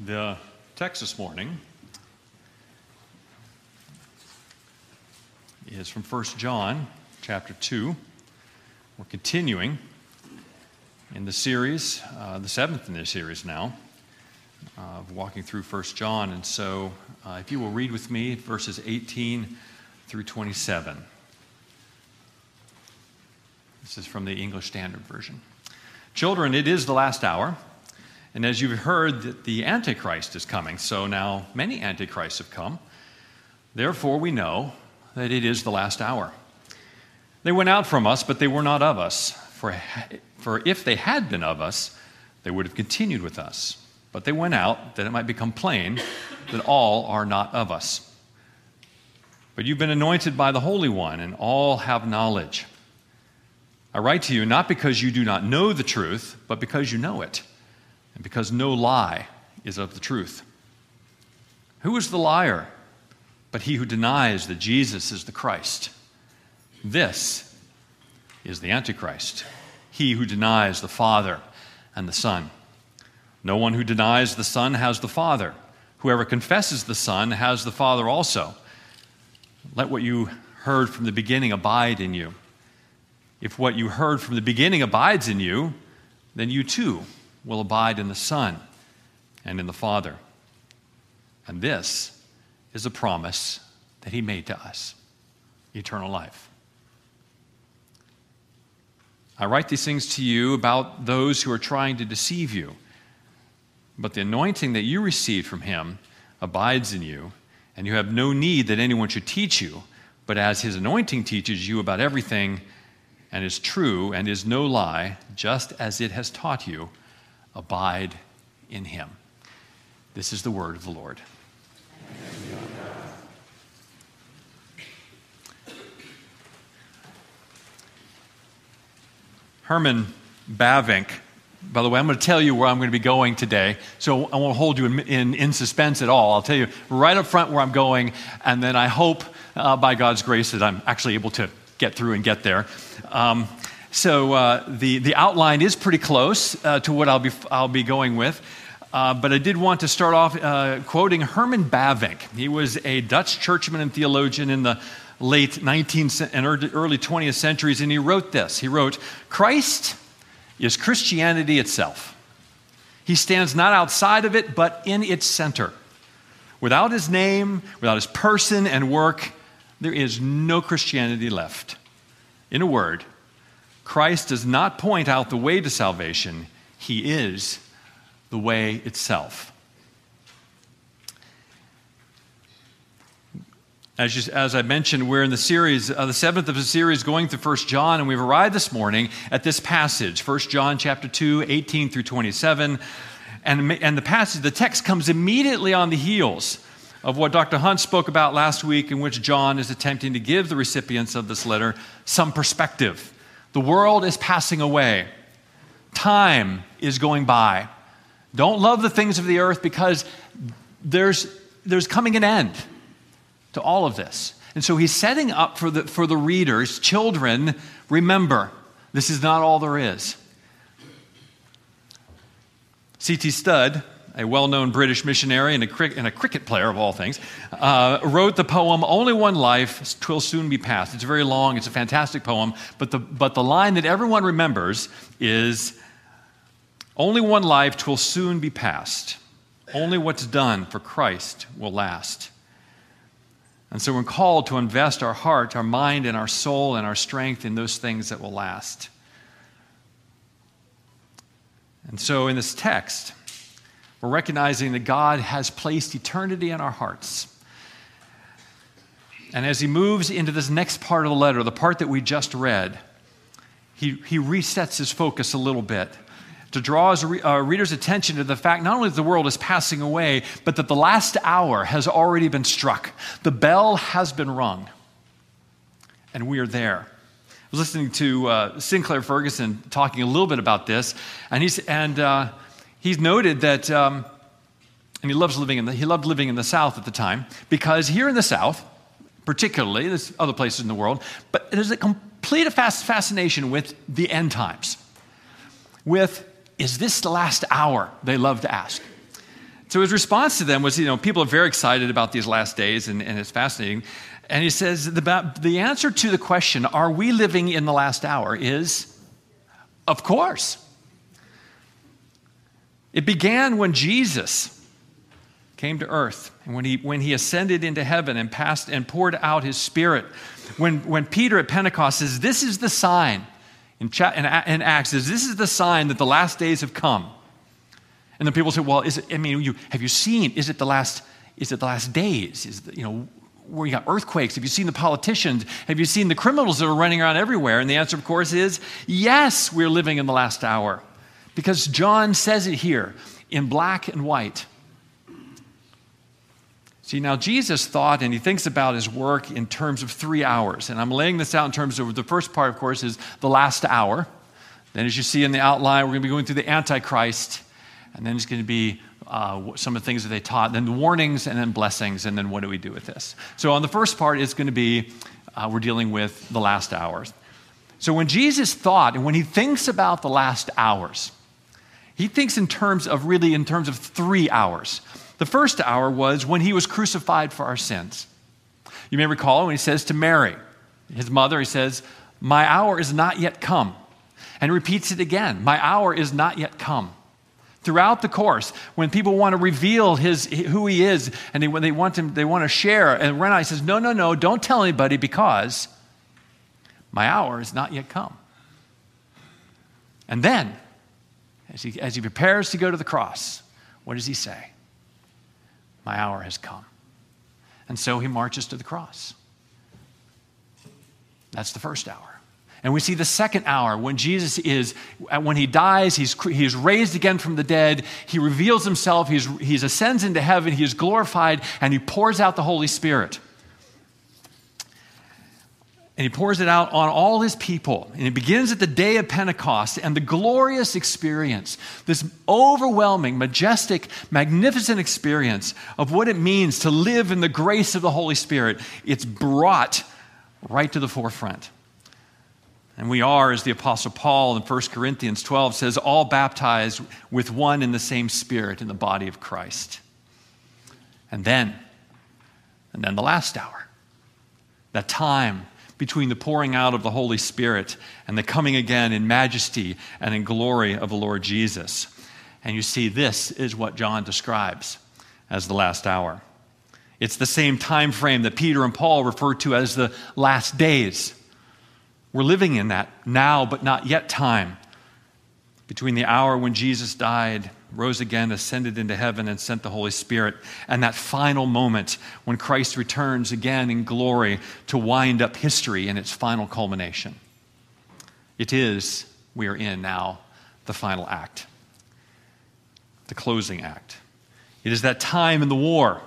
The text this morning is from 1 John chapter 2. We're continuing in the series, uh, the seventh in this series now, uh, of walking through 1 John. And so, uh, if you will read with me verses 18 through 27. This is from the English Standard Version. Children, it is the last hour. And as you've heard that the Antichrist is coming, so now many Antichrists have come. Therefore, we know that it is the last hour. They went out from us, but they were not of us. For, for if they had been of us, they would have continued with us. But they went out that it might become plain that all are not of us. But you've been anointed by the Holy One, and all have knowledge. I write to you not because you do not know the truth, but because you know it and because no lie is of the truth. Who is the liar but he who denies that Jesus is the Christ? This is the Antichrist, he who denies the Father and the Son. No one who denies the Son has the Father. Whoever confesses the Son has the Father also. Let what you heard from the beginning abide in you. If what you heard from the beginning abides in you, then you too will abide in the Son and in the Father. And this is a promise that He made to us eternal life. I write these things to you about those who are trying to deceive you. But the anointing that you received from Him abides in you, and you have no need that anyone should teach you. But as His anointing teaches you about everything, and is true and is no lie, just as it has taught you, abide in him. This is the word of the Lord. Herman Bavinck, by the way, I'm going to tell you where I'm going to be going today, so I won't hold you in, in, in suspense at all. I'll tell you right up front where I'm going, and then I hope, uh, by God's grace, that I'm actually able to get through and get there. Um, so uh, the, the outline is pretty close uh, to what I'll be, I'll be going with. Uh, but I did want to start off uh, quoting Herman Bavinck. He was a Dutch churchman and theologian in the late 19th and early 20th centuries, and he wrote this. He wrote, Christ is Christianity itself. He stands not outside of it, but in its center. Without his name, without his person and work, there is no Christianity left. In a word, Christ does not point out the way to salvation, He is the way itself. As, you, as I mentioned, we're in the series, uh, the seventh of the series, going through 1 John, and we've arrived this morning at this passage, 1 John chapter 2, 18 through 27. And, and the passage, the text comes immediately on the heels of what Dr. Hunt spoke about last week, in which John is attempting to give the recipients of this letter some perspective the world is passing away, time is going by. Don't love the things of the earth because there's, there's coming an end to all of this. And so he's setting up for the, for the readers, children, remember, this is not all there is. C.T. Studd a well known British missionary and a, cricket, and a, cricket player of all things, uh, wrote the poem Only One Life, Twill Soon Be Past. It's very long, it's a fantastic poem, but the, but the line that everyone remembers is Only one life, twill soon be past. Only what's done for Christ will last. And so we're called to invest our heart, our mind, and our soul and our strength in those things that will last. And so in this text, we're recognizing that God has placed eternity in our hearts. And as he moves into this next part of the letter, the part that we just read, he, he resets his focus a little bit to draw his uh, reader's attention to the fact not only that the world is passing away, but that the last hour has already been struck. The bell has been rung, and we are there. I was listening to uh, Sinclair Ferguson talking a little bit about this, and, he's, and uh, he's noted that, um, and he loves living in the, he loved living in the South at the time because here in the South, particularly, there's other places in the world, but there's a complete fascination with the end times. With, is this the last hour? They love to ask. So his response to them was, you know, people are very excited about these last days, and, and it's fascinating. And he says the, the answer to the question, are we living in the last hour, is of course. It began when Jesus came to earth and when he, when he ascended into heaven and passed and poured out his spirit. When, when Peter at Pentecost says, This is the sign in, in, Acts, says, This is the sign that the last days have come. And then people say, Well, is it, I mean, you, have you seen, is it the last, is it the last days? Is the, you know, where you got earthquakes? Have you seen the politicians? Have you seen the criminals that are running around everywhere? And the answer, of course, is yes, we're living in the last hour. Because John says it here in black and white. See, now Jesus thought and he thinks about his work in terms of three hours. And I'm laying this out in terms of the first part, of course, is the last hour. Then, as you see in the outline, we're going to be going through the Antichrist. And then it's going to be uh, some of the things that they taught, then the warnings, and then blessings, and then what do we do with this? So, on the first part, it's going to be uh, we're dealing with the last hours. So, when Jesus thought and when he thinks about the last hours, he thinks in terms of really in terms of three hours. The first hour was when he was crucified for our sins. You may recall when he says to Mary, his mother, he says, My hour is not yet come. And repeats it again, My hour is not yet come throughout the course when people want to reveal his, who he is and they, when they want, him, they want to share. And Renai says, No, no, no, don't tell anybody because my hour is not yet come. And then, as he, as he prepares to go to the cross, what does he say? My hour has come. And so he marches to the cross. That's the first hour. And we see the second hour when Jesus is, uh, when he dies, he's, he's raised again from the dead, he reveals himself, he ascends into heaven, he is glorified, and he pours out the Holy Spirit. And he pours it out on all his people. And it begins at the day of Pentecost and the glorious experience, this overwhelming, majestic, magnificent experience of what it means to live in the grace of the Holy Spirit. It's brought right to the forefront. And we are, as the Apostle Paul in 1 Corinthians 12 says, all baptized with one and the same Spirit in the body of Christ. And then, and then the last hour, that time between the pouring out of the Holy Spirit and the coming again in majesty and in glory of the Lord Jesus. And you see, this is what John describes as the last hour. It's the same time frame that Peter and Paul refer to as the last days. We're living in that now, but not yet time between the hour when Jesus died, rose again, ascended into heaven, and sent the Holy Spirit, and that final moment when Christ returns again in glory to wind up history in its final culmination. It is, we are in now, the final act, the closing act. It is that time in the war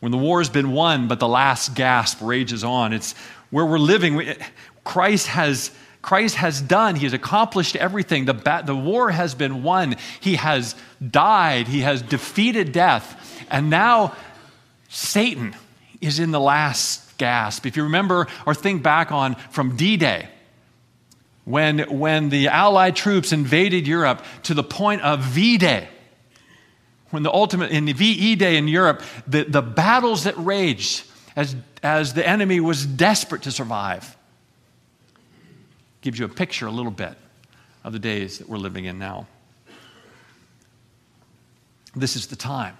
when the war has been won, but the last gasp rages on. It's where we're living. Christ has, Christ has done. He has accomplished everything. The, ba- the war has been won. He has died. He has defeated death. And now Satan is in the last gasp. If you remember or think back on from D Day, when, when the Allied troops invaded Europe to the point of V Day, when the ultimate, in the VE Day in Europe, the, the battles that raged as, as the enemy was desperate to survive gives you a picture a little bit of the days that we're living in now. This is the time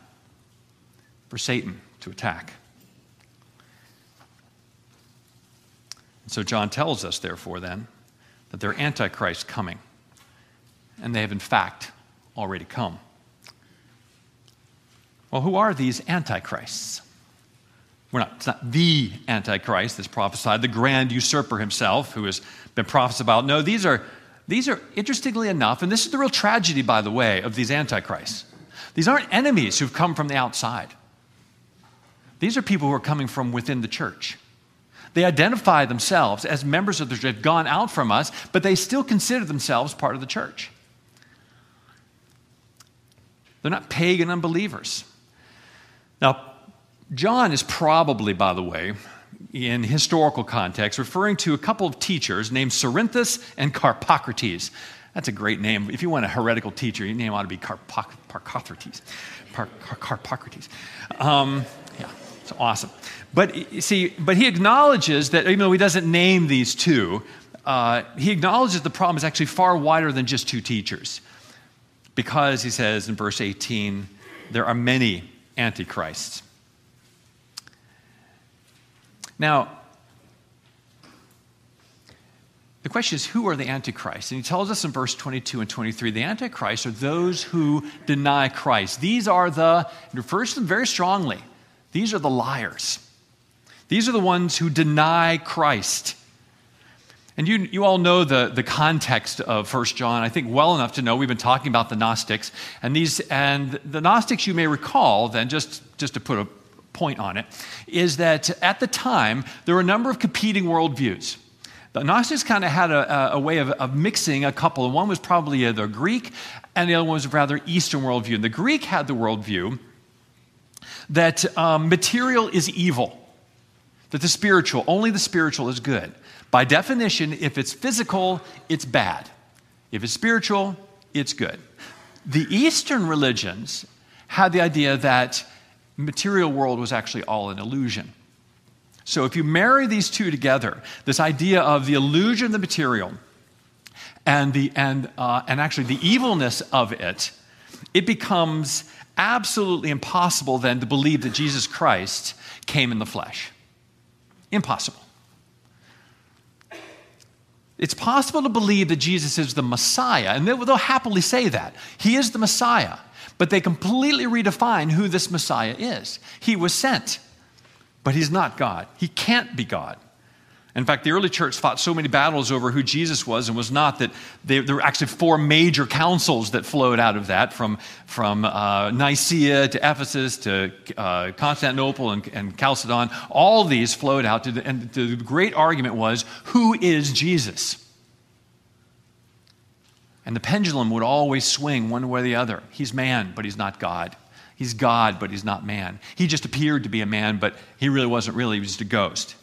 for Satan to attack. So John tells us, therefore, then, that there are antichrists coming, and they have in fact already come. Well, who are these antichrists? We're not, it's not the Antichrist that's prophesied, the grand usurper himself who has been prophesied about. No, these are, these are, interestingly enough, and this is the real tragedy, by the way, of these Antichrists. These aren't enemies who've come from the outside. These are people who are coming from within the church. They identify themselves as members of the church, They've gone out from us, but they still consider themselves part of the church. They're not pagan unbelievers. Now, John is probably, by the way, in historical context, referring to a couple of teachers named Cerinthus and Carpocrates. That's a great name. If you want a heretical teacher, your name ought to be Carpocrates. Carpocrates. Um, yeah, it's awesome. But see, but he acknowledges that even though he doesn't name these two, uh, he acknowledges the problem is actually far wider than just two teachers. Because he says in verse 18, there are many antichrists. Now, the question is, who are the Antichrist? And he tells us in verse 22 and 23 the Antichrist are those who deny Christ. These are the, he refers to them very strongly, these are the liars. These are the ones who deny Christ. And you, you all know the, the context of 1 John, I think, well enough to know we've been talking about the Gnostics. And, these, and the Gnostics, you may recall, then, just, just to put a point on it, is that at the time, there were a number of competing worldviews. The Gnostics kind of had a, a way of, of, mixing a couple. One was probably the Greek, and the other one was a rather Eastern worldview. And the Greek had the worldview that um, material is evil, that the spiritual, only the spiritual is good. By definition, if it's physical, it's bad. If it's spiritual, it's good. The Eastern religions had the idea that material world was actually all an illusion. So if you marry these two together, this idea of the illusion of the material and, the, and, uh, and actually the evilness of it, it becomes absolutely impossible then to believe that Jesus Christ came in the flesh. Impossible. It's possible to believe that Jesus is the Messiah, and they'll, they'll happily say that. He is the Messiah, but they completely redefine who this Messiah is. He was sent. But he's not God. He can't be God. In fact, the early church fought so many battles over who Jesus was and was not that they, there were actually four major councils that flowed out of that from, from uh, Nicaea to Ephesus to uh, Constantinople and, and, Chalcedon. All these flowed out, to the, and the great argument was who is Jesus? And the pendulum would always swing one way or the other. He's man, but he's not God. He's God, but he's not man. He just appeared to be a man, but he really wasn't really, he was just a ghost.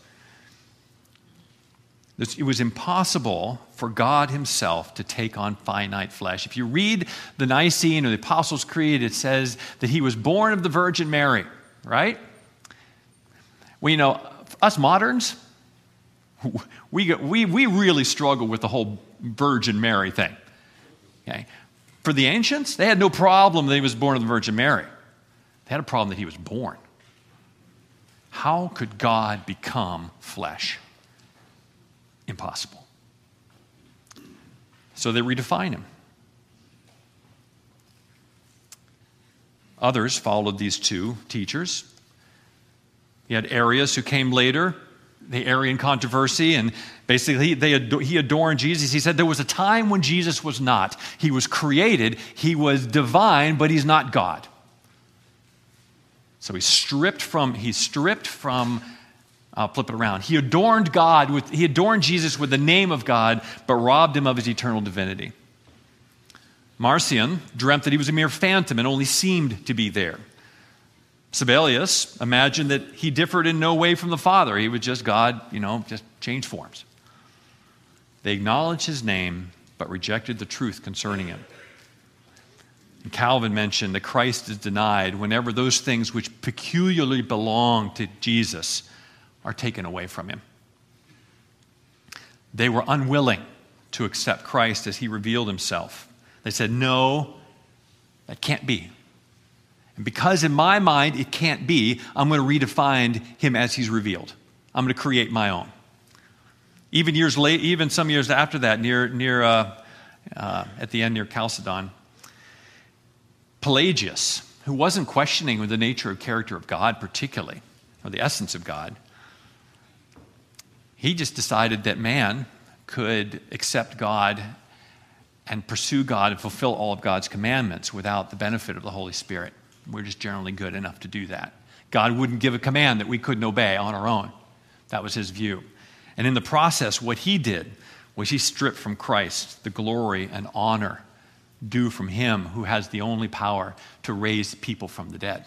It was impossible for God Himself to take on finite flesh. If you read the Nicene or the Apostles' Creed, it says that He was born of the Virgin Mary, right? Well, you know, us moderns, we, we, we really struggle with the whole Virgin Mary thing. Okay? For the ancients, they had no problem that He was born of the Virgin Mary. They had a problem that he was born. How could God become flesh? Impossible. So they redefine him. Others followed these two teachers. You had Arius who came later, the Arian controversy, and basically they, he adorned Jesus. He said there was a time when Jesus was not. He was created, he was divine, but he's not God. So he stripped from, he stripped from, I'll flip it around. He adorned God with, he adorned Jesus with the name of God, but robbed him of his eternal divinity. Marcion dreamt that he was a mere phantom and only seemed to be there. Sabellius imagined that he differed in no way from the Father. He was just God, you know, just change forms. They acknowledged his name, but rejected the truth concerning him. Calvin mentioned that Christ is denied whenever those things which peculiarly belong to Jesus are taken away from him. They were unwilling to accept Christ as he revealed himself. They said, No, that can't be. And because in my mind it can't be, I'm going to redefine him as he's revealed. I'm going to create my own. Even years late, even some years after that, near, near uh, uh, at the end near Chalcedon, Pelagius, who wasn't questioning the nature of character of God particularly, or the essence of God, he just decided that man could accept God and pursue God and fulfill all of God's commandments without the benefit of the Holy Spirit. We're just generally good enough to do that. God wouldn't give a command that we couldn't obey on our own. That was his view. And in the process, what he did was he stripped from Christ the glory and honor due from him who has the only power to raise people from the dead.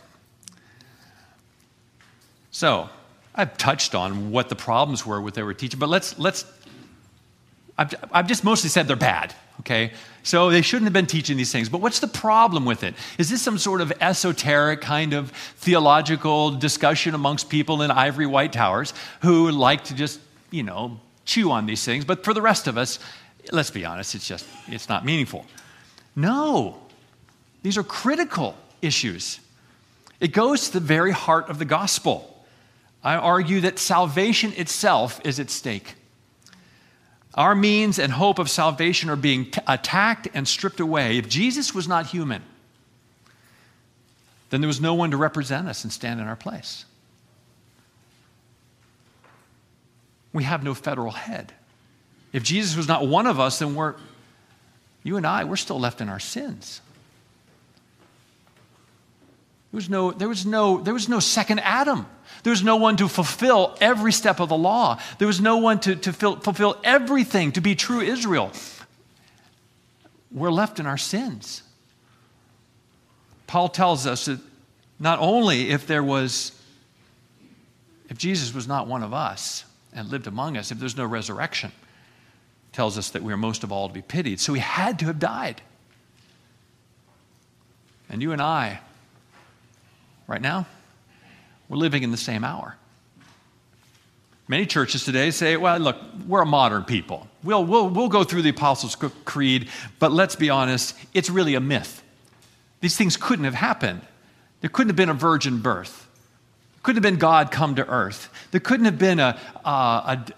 So, I've touched on what the problems were with they were teaching, but let's, let's I've, I've just mostly said they're bad. Okay? So they shouldn't have been teaching these things. But what's the problem with it? Is this some sort of esoteric kind of theological discussion amongst people in ivory white towers who like to just, you know, chew on these things? But for the rest of us, let's be honest, it's just, it's not meaningful. No. These are critical issues. It goes to the very heart of the gospel. I argue that salvation itself is at stake. Our means and hope of salvation are being attacked and stripped away. If Jesus was not human, then there was no one to represent us and stand in our place. We have no federal head. If Jesus was not one of us, then we're, you and I, we're still left in our sins. There was no, there was no, there was no second Adam. There was no one to fulfill every step of the law. There was no one to, to fulfill everything to be true Israel. We're left in our sins. Paul tells us that not only if there was, if Jesus was not one of us and lived among us, if there's no resurrection, tells us that we are most of all to be pitied. So he had to have died. And you and I, right now, we're living in the same hour. Many churches today say, well, look, we're a modern people. We'll, we'll, we'll go through the Apostles' Creed, but let's be honest, it's really a myth. These things couldn't have happened. There couldn't have been a virgin birth. Couldn't have been God come to earth. There couldn't have been a, a,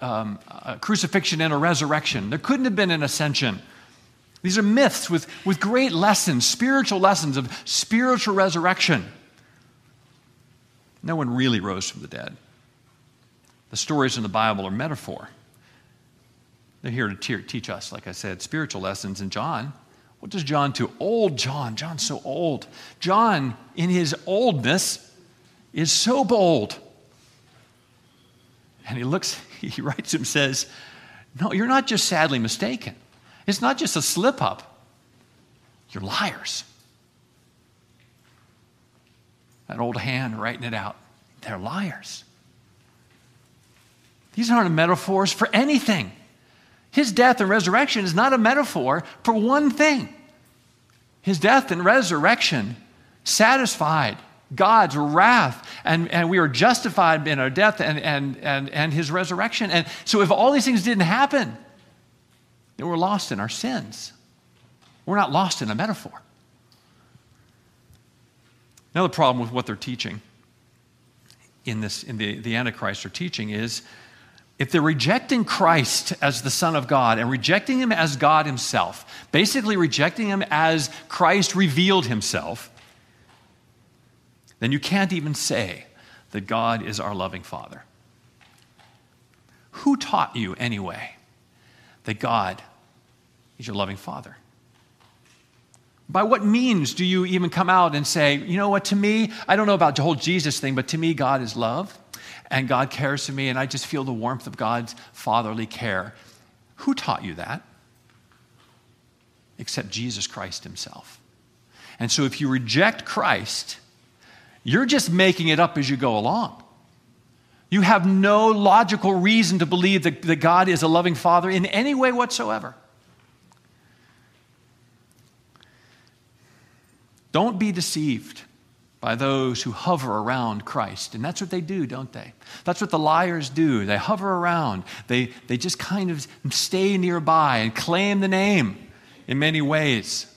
a, um, a crucifixion and a resurrection. There couldn't have been an ascension. These are myths with, with great lessons, spiritual lessons of spiritual resurrection. No one really rose from the dead. The stories in the Bible are metaphor. They're here to te- teach us, like I said, spiritual lessons. And John, what does John do? Old John. John's so old. John, in his oldness, is so bold. And he looks, he writes him, says, No, you're not just sadly mistaken. It's not just a slip up. You're liars that old hand writing it out. They're liars. These aren't metaphors for anything. His death and resurrection is not a metaphor for one thing. His death and resurrection satisfied God's wrath, and, and we are justified in our death and, and, and, and his resurrection. And so, if all these things didn't happen, then we're lost in our sins. We're not lost in a metaphor. Another problem with what they're teaching in this, in the, the Antichrist are teaching is if they're rejecting Christ as the Son of God and rejecting him as God himself, basically rejecting him as Christ revealed himself, then you can't even say that God is our loving Father. Who taught you, anyway, that God is your loving Father? By what means do you even come out and say, you know what, to me, I don't know about the whole Jesus thing, but to me, God is love and God cares for me and I just feel the warmth of God's fatherly care? Who taught you that? Except Jesus Christ Himself. And so if you reject Christ, you're just making it up as you go along. You have no logical reason to believe that, that God is a loving Father in any way whatsoever. Don't be deceived by those who hover around Christ. And that's what they do, don't they? That's what the liars do. They hover around, they, they just kind of stay nearby and claim the name in many ways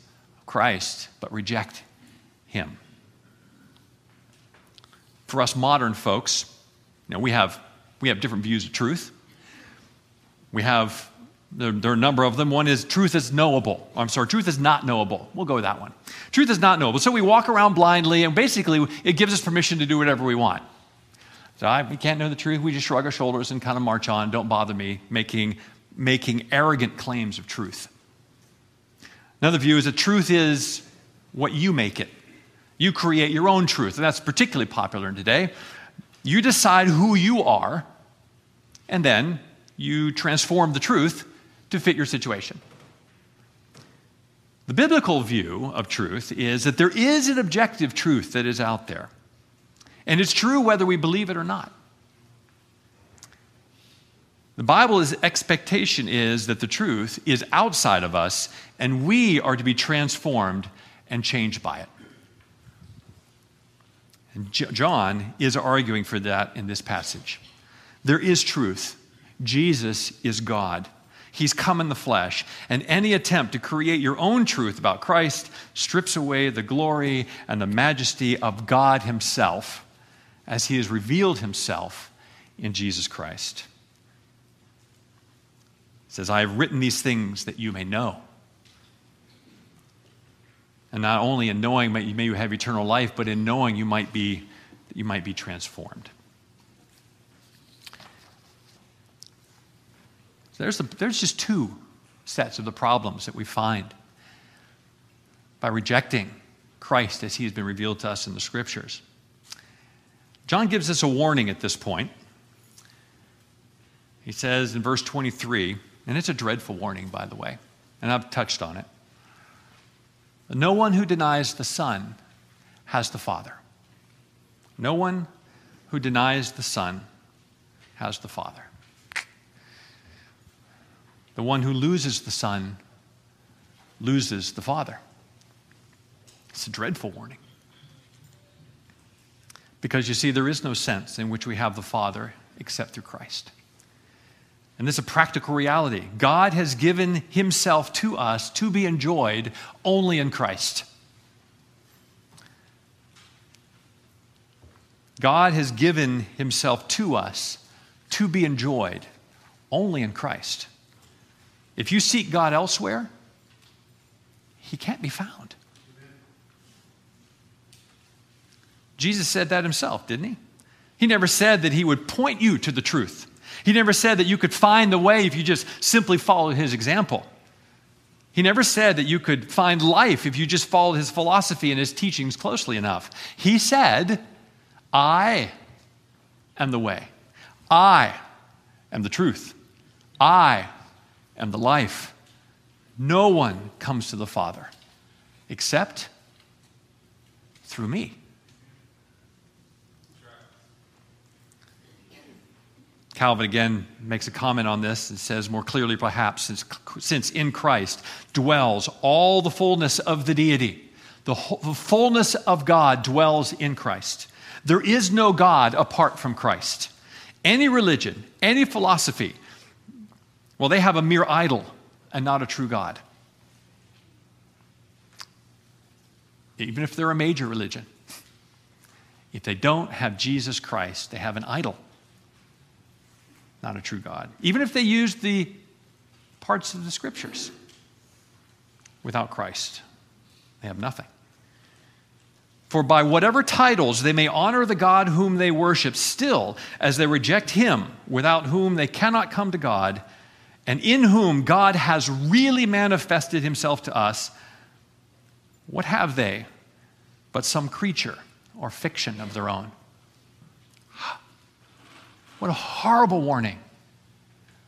Christ, but reject Him. For us modern folks, you know, we have, we have different views of truth. We have there, there, are a number of them. One is truth is knowable. I'm sorry, truth is not knowable. We'll go with that one. Truth is not knowable. So we walk around blindly, and basically, it gives us permission to do whatever we want. So I, we can't know the truth. We just shrug our shoulders and kind of march on. Don't bother me making, making arrogant claims of truth. Another view is that truth is what you make it. You create your own truth, and that's particularly popular today. You decide who you are, and then you transform the truth to fit your situation. The biblical view of truth is that there is an objective truth that is out there. And it's true whether we believe it or not. The Bible's expectation is that the truth is outside of us and we are to be transformed and changed by it. And John is arguing for that in this passage. There is truth. Jesus is God. He's come in the flesh. And any attempt to create your own truth about Christ strips away the glory and the majesty of God Himself as He has revealed Himself in Jesus Christ. He says, I have written these things that you may know. And not only in knowing may you have eternal life, but in knowing you might be, you might be transformed. There's, the, there's just two sets of the problems that we find by rejecting Christ as he has been revealed to us in the scriptures. John gives us a warning at this point. He says in verse 23, and it's a dreadful warning, by the way, and I've touched on it. No one who denies the Son has the Father. No one who denies the Son has the Father. The one who loses the Son loses the Father. It's a dreadful warning. Because you see, there is no sense in which we have the Father except through Christ. And this is a practical reality. God has given Himself to us to be enjoyed only in Christ. God has given Himself to us to be enjoyed only in Christ. If you seek God elsewhere, He can't be found. Jesus said that Himself, didn't He? He never said that He would point you to the truth. He never said that you could find the way if you just simply followed his example. He never said that you could find life if you just followed his philosophy and his teachings closely enough. He said, I am the way. I am the truth. I am the life. No one comes to the Father except through me. Calvin again makes a comment on this and says more clearly, perhaps, since, since in Christ dwells all the fullness of the deity, the, whole, the fullness of God dwells in Christ. There is no God apart from Christ. Any religion, any philosophy, well, they have a mere idol and not a true God. Even if they're a major religion, if they don't have Jesus Christ, they have an idol not a true God. Even if they use the parts of the scriptures without Christ, they have nothing. For by whatever titles they may honor the God whom they worship, still, as they reject him, without whom they cannot come to God, and in whom God has really manifested himself to us, what have they but some creature or fiction of their own? What a horrible warning.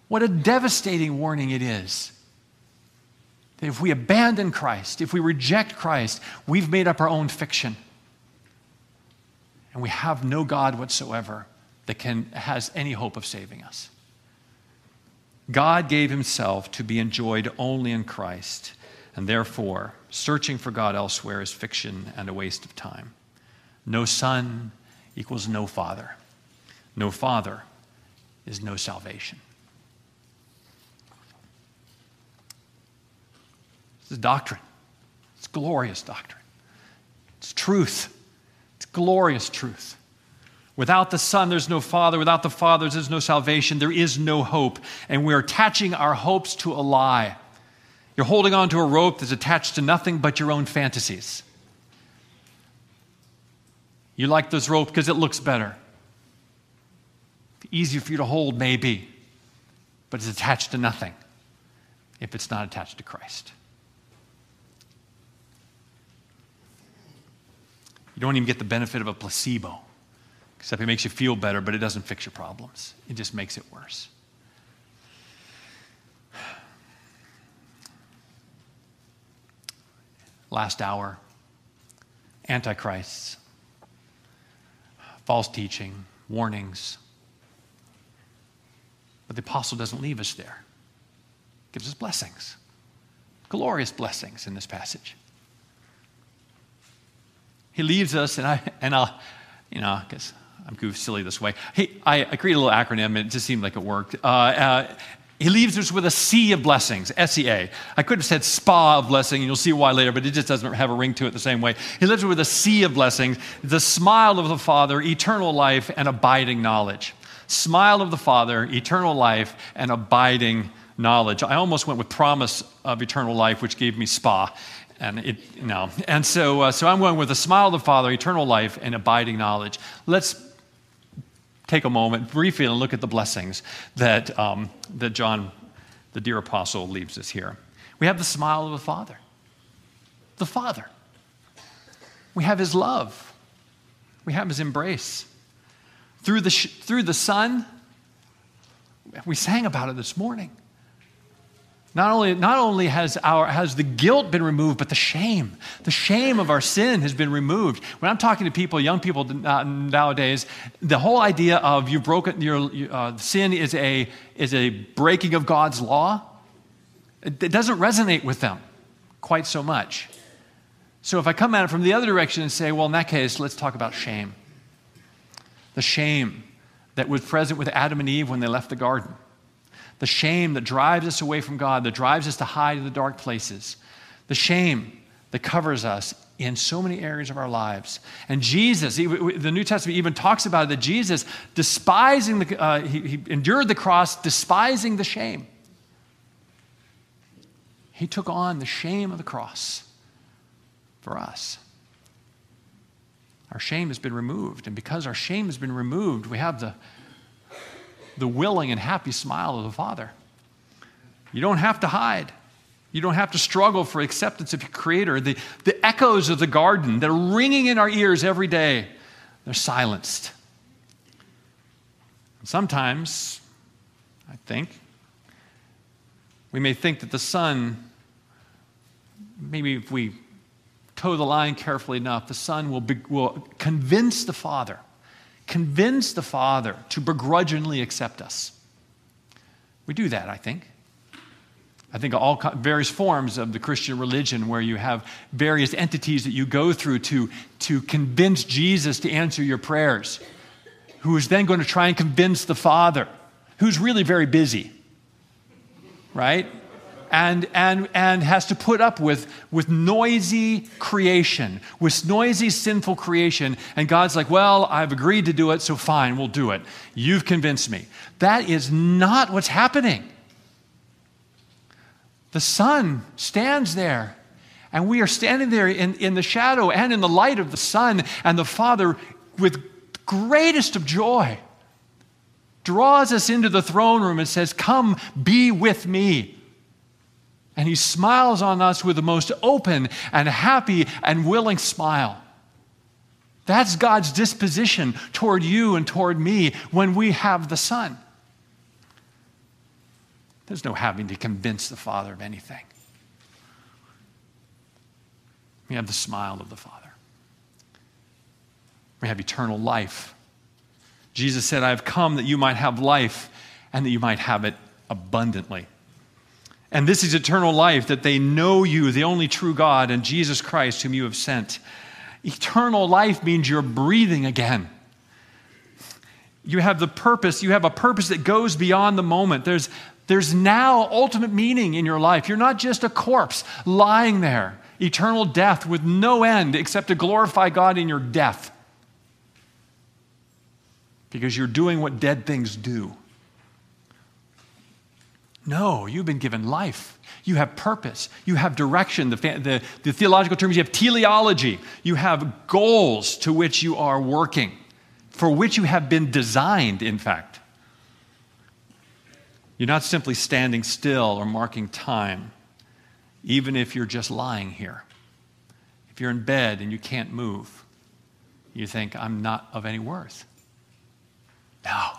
What a devastating warning it is. That if we abandon Christ, if we reject Christ, we've made up our own fiction. And we have no God whatsoever that can, has any hope of saving us. God gave himself to be enjoyed only in Christ, and therefore, searching for God elsewhere is fiction and a waste of time. No son equals no father. No Father is no salvation. This is doctrine. It's glorious doctrine. It's truth. It's glorious truth. Without the Son, there's no Father. Without the Father, there's no salvation. There is no hope. And we're attaching our hopes to a lie. You're holding on to a rope that's attached to nothing but your own fantasies. You like this rope because it looks better easier for you to hold, maybe, but it's attached to nothing if it's not attached to Christ. You don't even get the benefit of a placebo, except it makes you feel better, but it doesn't fix your problems. It just makes it worse. Last hour, antichrists, false teaching, warnings, But the apostle doesn't leave us there. He gives us blessings, glorious blessings in this passage. He leaves us, and I and I'll, you know, because I'm goofy, silly this way. He, I, I created a little acronym, and it just seemed like it worked. Uh, uh, he leaves us with a sea of blessings, S-E-A. I could have said spa of blessing, and you'll see why later, but it just doesn't have a ring to it the same way. He lives with a sea of blessings, the smile of the Father, eternal life, and abiding knowledge. Smile of the Father, eternal life, and abiding knowledge. I almost went with promise of eternal life, which gave me spa. And it, no. And so, uh, so I'm going with the smile of the Father, eternal life, and abiding knowledge. Let's take a moment briefly and look at the blessings that, um, that John, the dear apostle, leaves us here. We have the smile of the Father. The Father. We have his love. We have his embrace. Through the, through the Son, we sang about it this morning. Not only, not only has, our, has the guilt been removed, but the shame. The shame of our sin has been removed. When I'm talking to people, young people uh, nowadays, the whole idea of you've broken, your uh, sin is a, is a breaking of God's law, it, it doesn't resonate with them quite so much. So if I come at it from the other direction and say, well, in that case, let's talk about shame. The shame that was present with Adam and Eve when they left the garden the shame that drives us away from God, that drives us to hide in the dark places, the shame that covers us in so many areas of our lives. And Jesus, the New Testament even talks about it, that Jesus, despising the, uh, he, he endured the cross, despising the shame. He took on the shame of the cross for us. Our shame has been removed. And because our shame has been removed, we have the the willing and happy smile of the Father. You don't have to hide. You don't have to struggle for acceptance of your Creator. The, the echoes of the garden that are ringing in our ears every day, they're silenced. sometimes, I think, we may think that the Son, maybe if we toe the line carefully enough, the Son will, be, will convince the Father convince the Father to begrudgingly accept us. We do that, I think. I think all various forms of the Christian religion where you have various entities that you go through to, to convince Jesus to answer your prayers, who is then going to try and convince the Father, who's really very busy, right? And, and, and has to put up with, with noisy creation, with noisy, sinful creation. And God's like, Well, I've agreed to do it, so fine, we'll do it. You've convinced me. That is not what's happening. The Son stands there, and we are standing there in, in the shadow and in the light of the Son, and the Father, with greatest of joy, draws us into the throne room and says, Come, be with me and he smiles on us with the most open and happy and willing smile. That's God's disposition toward you and toward me when we have the Son. There's no having to convince the Father of anything. We have the smile of the Father. We have eternal life. Jesus said, I have come that you might have life and that you might have it abundantly. And this is eternal life, that they know you, the only true God, and Jesus Christ, whom you have sent. Eternal life means you're breathing again. You have the purpose, you have a purpose that goes beyond the moment. There's, there's now ultimate meaning in your life. You're not just a corpse lying there, eternal death with no end except to glorify God in your death. Because you're doing what dead things do. No, you've been given life. You have purpose. You have direction. The, the, the, theological terms, you have teleology. You have goals to which you are working, for which you have been designed, in fact. You're not simply standing still or marking time, even if you're just lying here. If you're in bed and you can't move, you think, I'm not of any worth. No,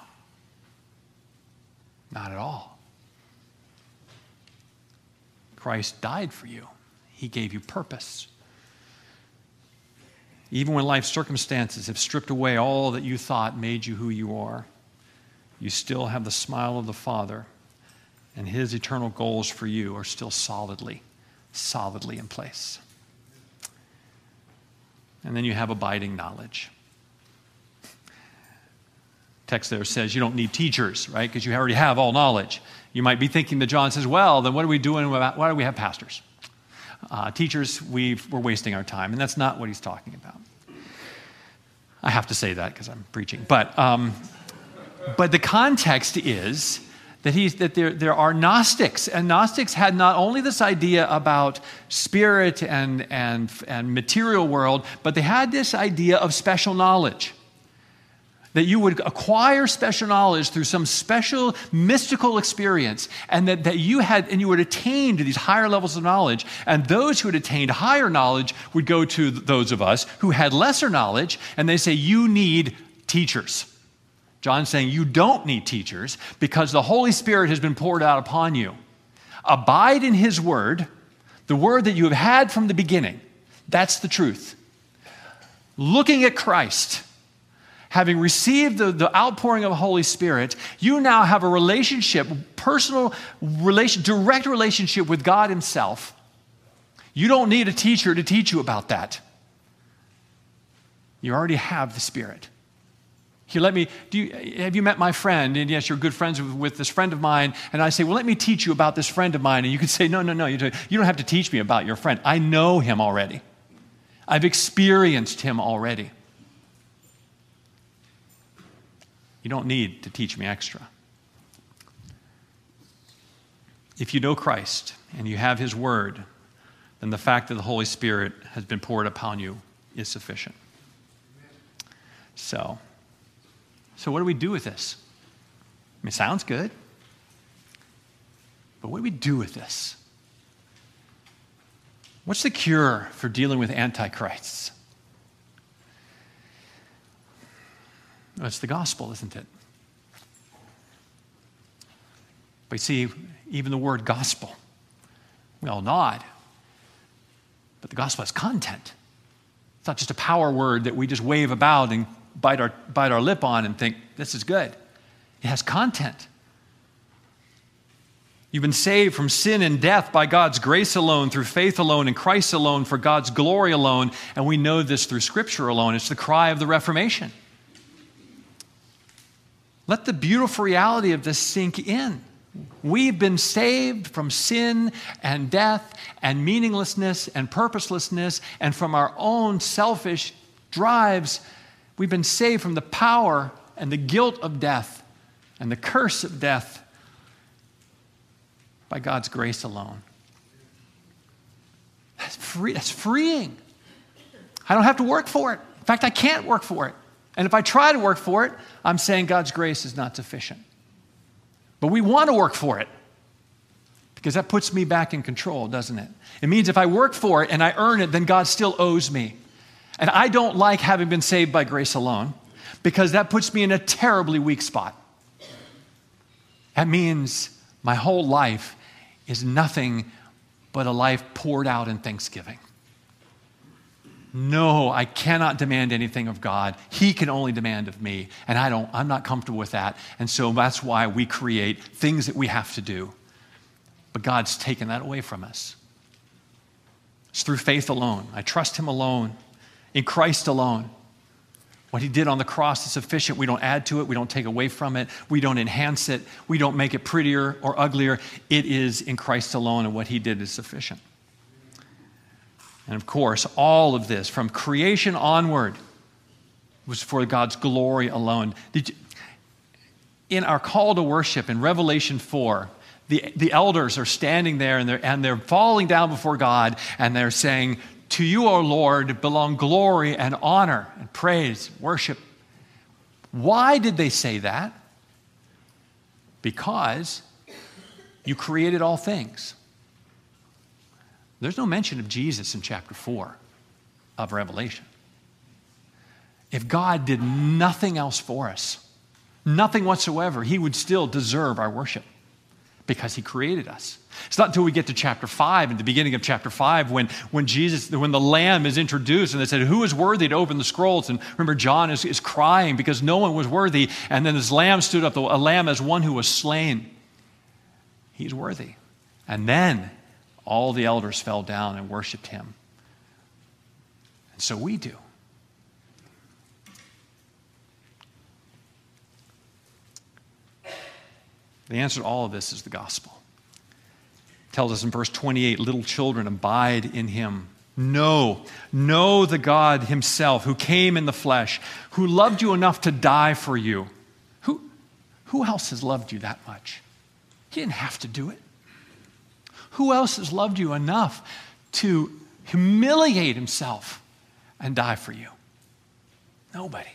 not at all. Christ died for you, He gave you purpose. Even when life circumstances have stripped away all that you thought made you who you are, you still have the smile of the Father, and His eternal goals for you are still solidly, solidly in place. And then you have abiding knowledge. Text there says you don't need teachers, right? Because you already have all knowledge. You might be thinking that John says, well, then what are we doing? Why do we have pastors? Uh, teachers, we are wasting our time. And that's not what he's talking about. I have to say that because I'm preaching. But, um, but the context is that, he's, that there, there are Gnostics, and Gnostics had not only this idea about spirit and, and, and material world, but they had this idea of special knowledge that you would acquire special knowledge through some special mystical experience and that, that you had and you would attain to these higher levels of knowledge and those who had attained higher knowledge would go to those of us who had lesser knowledge and they say you need teachers. John's saying you don't need teachers because the holy spirit has been poured out upon you. Abide in his word the word that you have had from the beginning. That's the truth. Looking at christ having received the, the outpouring of the Holy Spirit, you now have a relationship, personal relation, direct relationship with God Himself. You don't need a teacher to teach you about that. You already have the Spirit. Here, let me, do you, have you met my friend? And yes, you're good friends with, with, this friend of mine. And I say, well, let me teach you about this friend of mine. And you could say, no, no, no, you don't, you don't have to teach me about your friend. I know him already. I've experienced him already. You don't need to teach me extra. If you know Christ and you have His Word, then the fact that the Holy Spirit has been poured upon you is sufficient. So, so what do we do with this? I mean, it sounds good. But what do we do with this? What's the cure for dealing with antichrists? It's the gospel, isn't it? But you see, even the word gospel, we all nod. But the gospel has content. It's not just a power word that we just wave about and bite our, bite our lip on and think, this is good. It has content. You've been saved from sin and death by God's grace alone, through faith alone, in Christ alone, for God's glory alone. And we know this through Scripture alone. It's the cry of the Reformation. Let the beautiful reality of this sink in. We've been saved from sin and death and meaninglessness and purposelessness and from our own selfish drives. We've been saved from the power and the guilt of death and the curse of death by God's grace alone. That's, free, that's freeing. I don't have to work for it. In fact, I can't work for it. And if I try to work for it, I'm saying God's grace is not sufficient. But we want to work for it because that puts me back in control, doesn't it? It means if I work for it and I earn it, then God still owes me. And I don't like having been saved by grace alone because that puts me in a terribly weak spot. That means my whole life is nothing but a life poured out in thanksgiving. No, I cannot demand anything of God. He can only demand of me. And I don't, I'm not comfortable with that. And so that's why we create things that we have to do. But God's taken that away from us. It's through faith alone. I trust Him alone, in Christ alone. What He did on the cross is sufficient. We don't add to it, we don't take away from it, we don't enhance it, we don't make it prettier or uglier. It is in Christ alone, and what He did is sufficient. And of course, all of this from creation onward was for God's glory alone. You, in our call to worship in Revelation 4, the, the elders are standing there and they're, and they're falling down before God and they're saying, To you, O Lord, belong glory and honor and praise, worship. Why did they say that? Because you created all things. There's no mention of Jesus in chapter 4 of Revelation. If God did nothing else for us, nothing whatsoever, he would still deserve our worship. because he created us. It's not until we get to chapter 5, in the beginning of chapter 5, when, when Jesus, when the Lamb is introduced and they said, Who is worthy to open the scrolls? And remember, John is, is crying because no one was worthy. And then this lamb stood up, a lamb as one who was slain. He's worthy. And then all the elders fell down and worshiped him. And so we do. The answer to all of this is the gospel. It tells us in verse 28 little children, abide in him. Know, know the God himself who came in the flesh, who loved you enough to die for you. Who, who else has loved you that much? He didn't have to do it. Who else has loved you enough to humiliate himself and die for you? Nobody.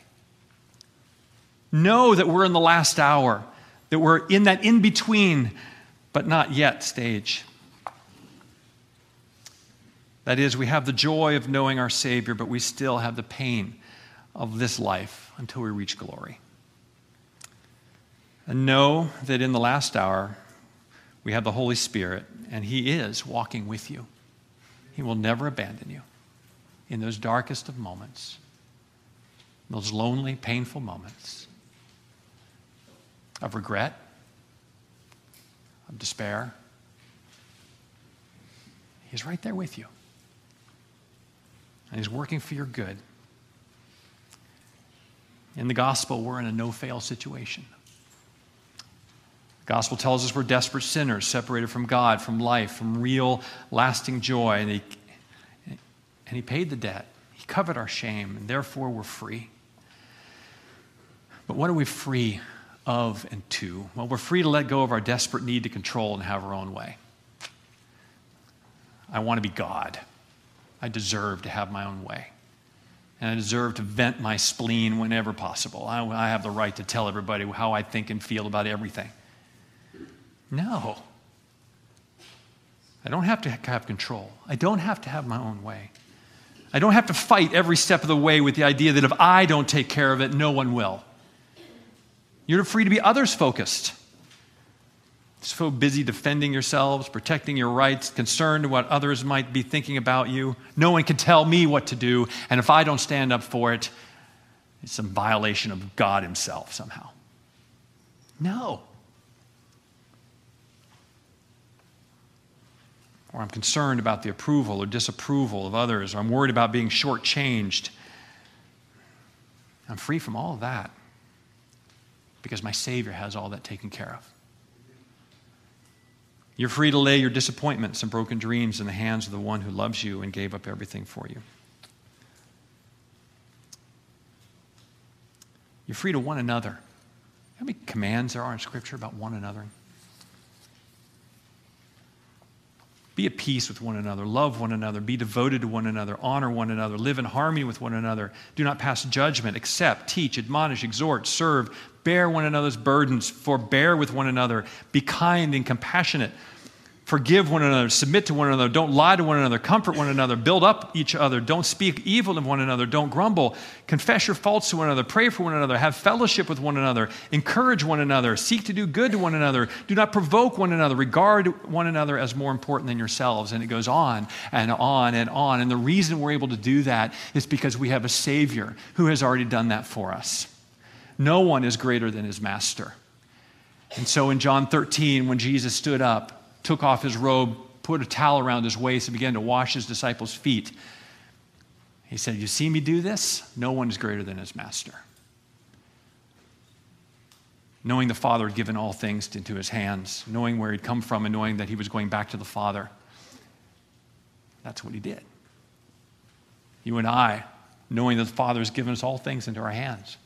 Know that we're in the last hour that we're in that in between, but not yet stage. That is, we have the joy of knowing our Savior, but we still have the pain of this life until we reach glory. And know that in the last hour, we have the Holy Spirit, and He is walking with you. He will never abandon you in those darkest of moments, those lonely, painful moments of regret, of despair. He's right there with you. And He's working for your good. In the gospel, we're in a no fail situation. Gospel tells us we're desperate sinners, separated from God, from life, from real, lasting joy. And he, and he paid the debt, He covered our shame, and therefore we're free. But what are we free of and to? Well, we're free to let go of our desperate need to control and have our own way. I want to be God. I deserve to have my own way. And I deserve to vent my spleen whenever possible. I, I have the right to tell everybody how I think and feel about everything. No. I don't have to have control. I don't have to have my own way. I don't have to fight every step of the way with the idea that if I don't take care of it, no one will. You're free to be others focused. So busy defending yourselves, protecting your rights, concerned what others might be thinking about you. No one can tell me what to do, and if I don't stand up for it, it's some violation of God Himself somehow. No. Or I'm concerned about the approval or disapproval of others, or I'm worried about being shortchanged. I'm free from all of that because my Savior has all that taken care of. You're free to lay your disappointments and broken dreams in the hands of the one who loves you and gave up everything for you. You're free to one another. How many commands there are in Scripture about one another? Be at peace with one another, love one another, be devoted to one another, honor one another, live in harmony with one another. Do not pass judgment, accept, teach, admonish, exhort, serve, bear one another's burdens, forbear with one another, be kind and compassionate Forgive one another, submit to one another, don't lie to one another, comfort one another, build up each other, don't speak evil of one another, don't grumble, confess your faults to one another, pray for one another, have fellowship with one another, encourage one another, seek to do good to one another, do not provoke one another, regard one another as more important than yourselves. And it goes on and on and on. And the reason we're able to do that is because we have a Savior who has already done that for us. No one is greater than his master. And so in John 13, when Jesus stood up, took off his robe, put a towel around his waist, and began to wash his disciples' feet. He said, You see me do this? No one is greater than his master. Knowing the Father had given all things into his hands, knowing where he'd come from, and knowing that he was going back to the Father, that's what he did. You and I, knowing that the Father has given us all things into our hands,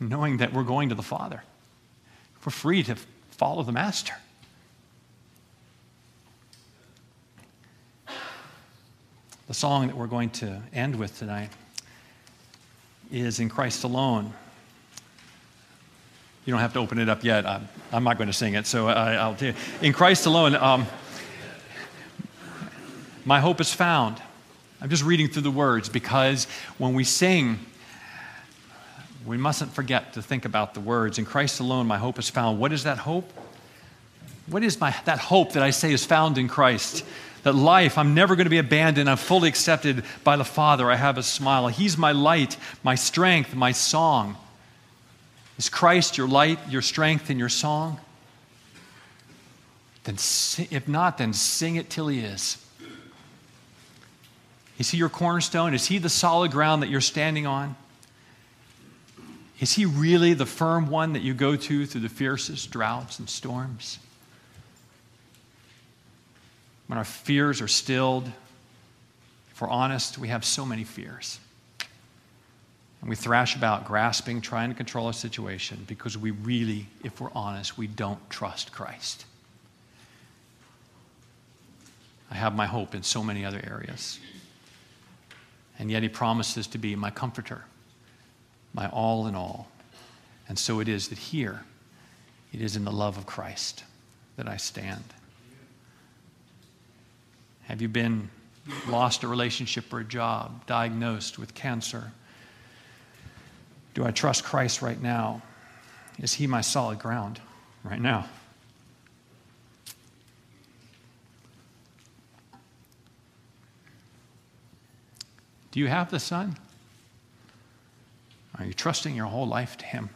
knowing that we're going to the Father, we're free to follow the Master. The song that we're going to end with tonight is In Christ Alone. You don't have to open it up yet. I'm, I'm not going to sing it, so I, will tell you. In Christ Alone, um, my hope is found. I'm just reading through the words because when we sing, we mustn't forget to think about the words. In Christ alone, my hope is found. What is that hope? What is my, that hope that I say is found in Christ? That life, I'm never going to be abandoned. I'm fully accepted by the Father. I have a smile. He's my light, my strength, my song. Is Christ your light, your strength, and your song? Then, if not, then sing it till He is. Is He your cornerstone? Is He the solid ground that you're standing on? Is He really the firm one that you go to through the fiercest droughts and storms? When our fears are stilled, if we're honest, we have so many fears. And we thrash about grasping, trying to control our situation because we really, if we're honest, we don't trust Christ. I have my hope in so many other areas. And yet he promises to be my comforter, my all in all. And so it is that here, it is in the love of Christ that I stand. Have you been lost a relationship or a job, diagnosed with cancer? Do I trust Christ right now? Is he my solid ground right now? Do you have the Son? Are you trusting your whole life to Him?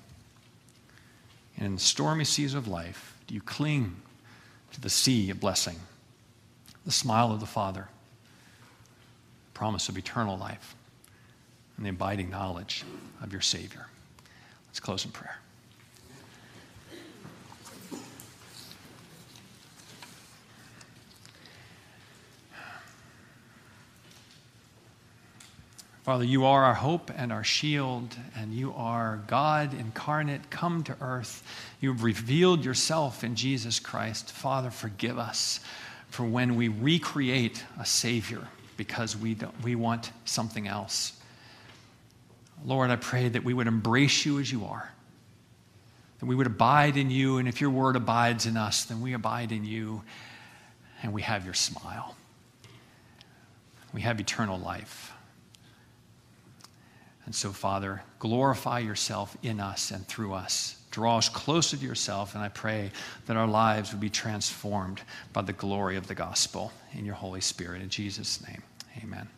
And in the stormy seas of life, do you cling to the sea of blessing, the smile of the Father, promise of eternal life, and the abiding knowledge of your Savior? Let's close in prayer. Father, you are our hope and our shield, and you are God incarnate, come to earth. You've revealed yourself in Jesus Christ. Father, forgive us for when we recreate a Savior because we, we want something else. Lord, I pray that we would embrace you as you are, that we would abide in you, and if your word abides in us, then we abide in you, and we have your smile. We have eternal life. And so, Father, glorify yourself in us and through us. Draw us closer to yourself, and I pray that our lives would be transformed by the glory of the gospel in your Holy Spirit. In Jesus' name, amen.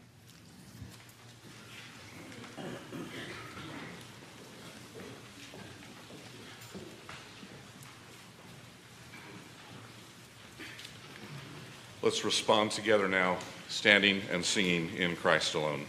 Let's respond together now, standing and singing in Christ alone.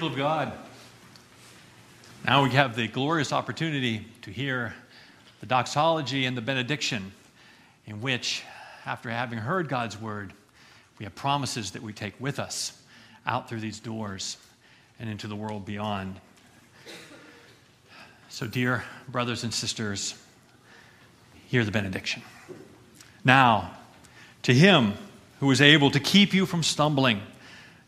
People of God, now we have the glorious opportunity to hear the doxology and the benediction, in which, after having heard God's word, we have promises that we take with us out through these doors and into the world beyond. So, dear brothers and sisters, hear the benediction. Now, to him who is able to keep you from stumbling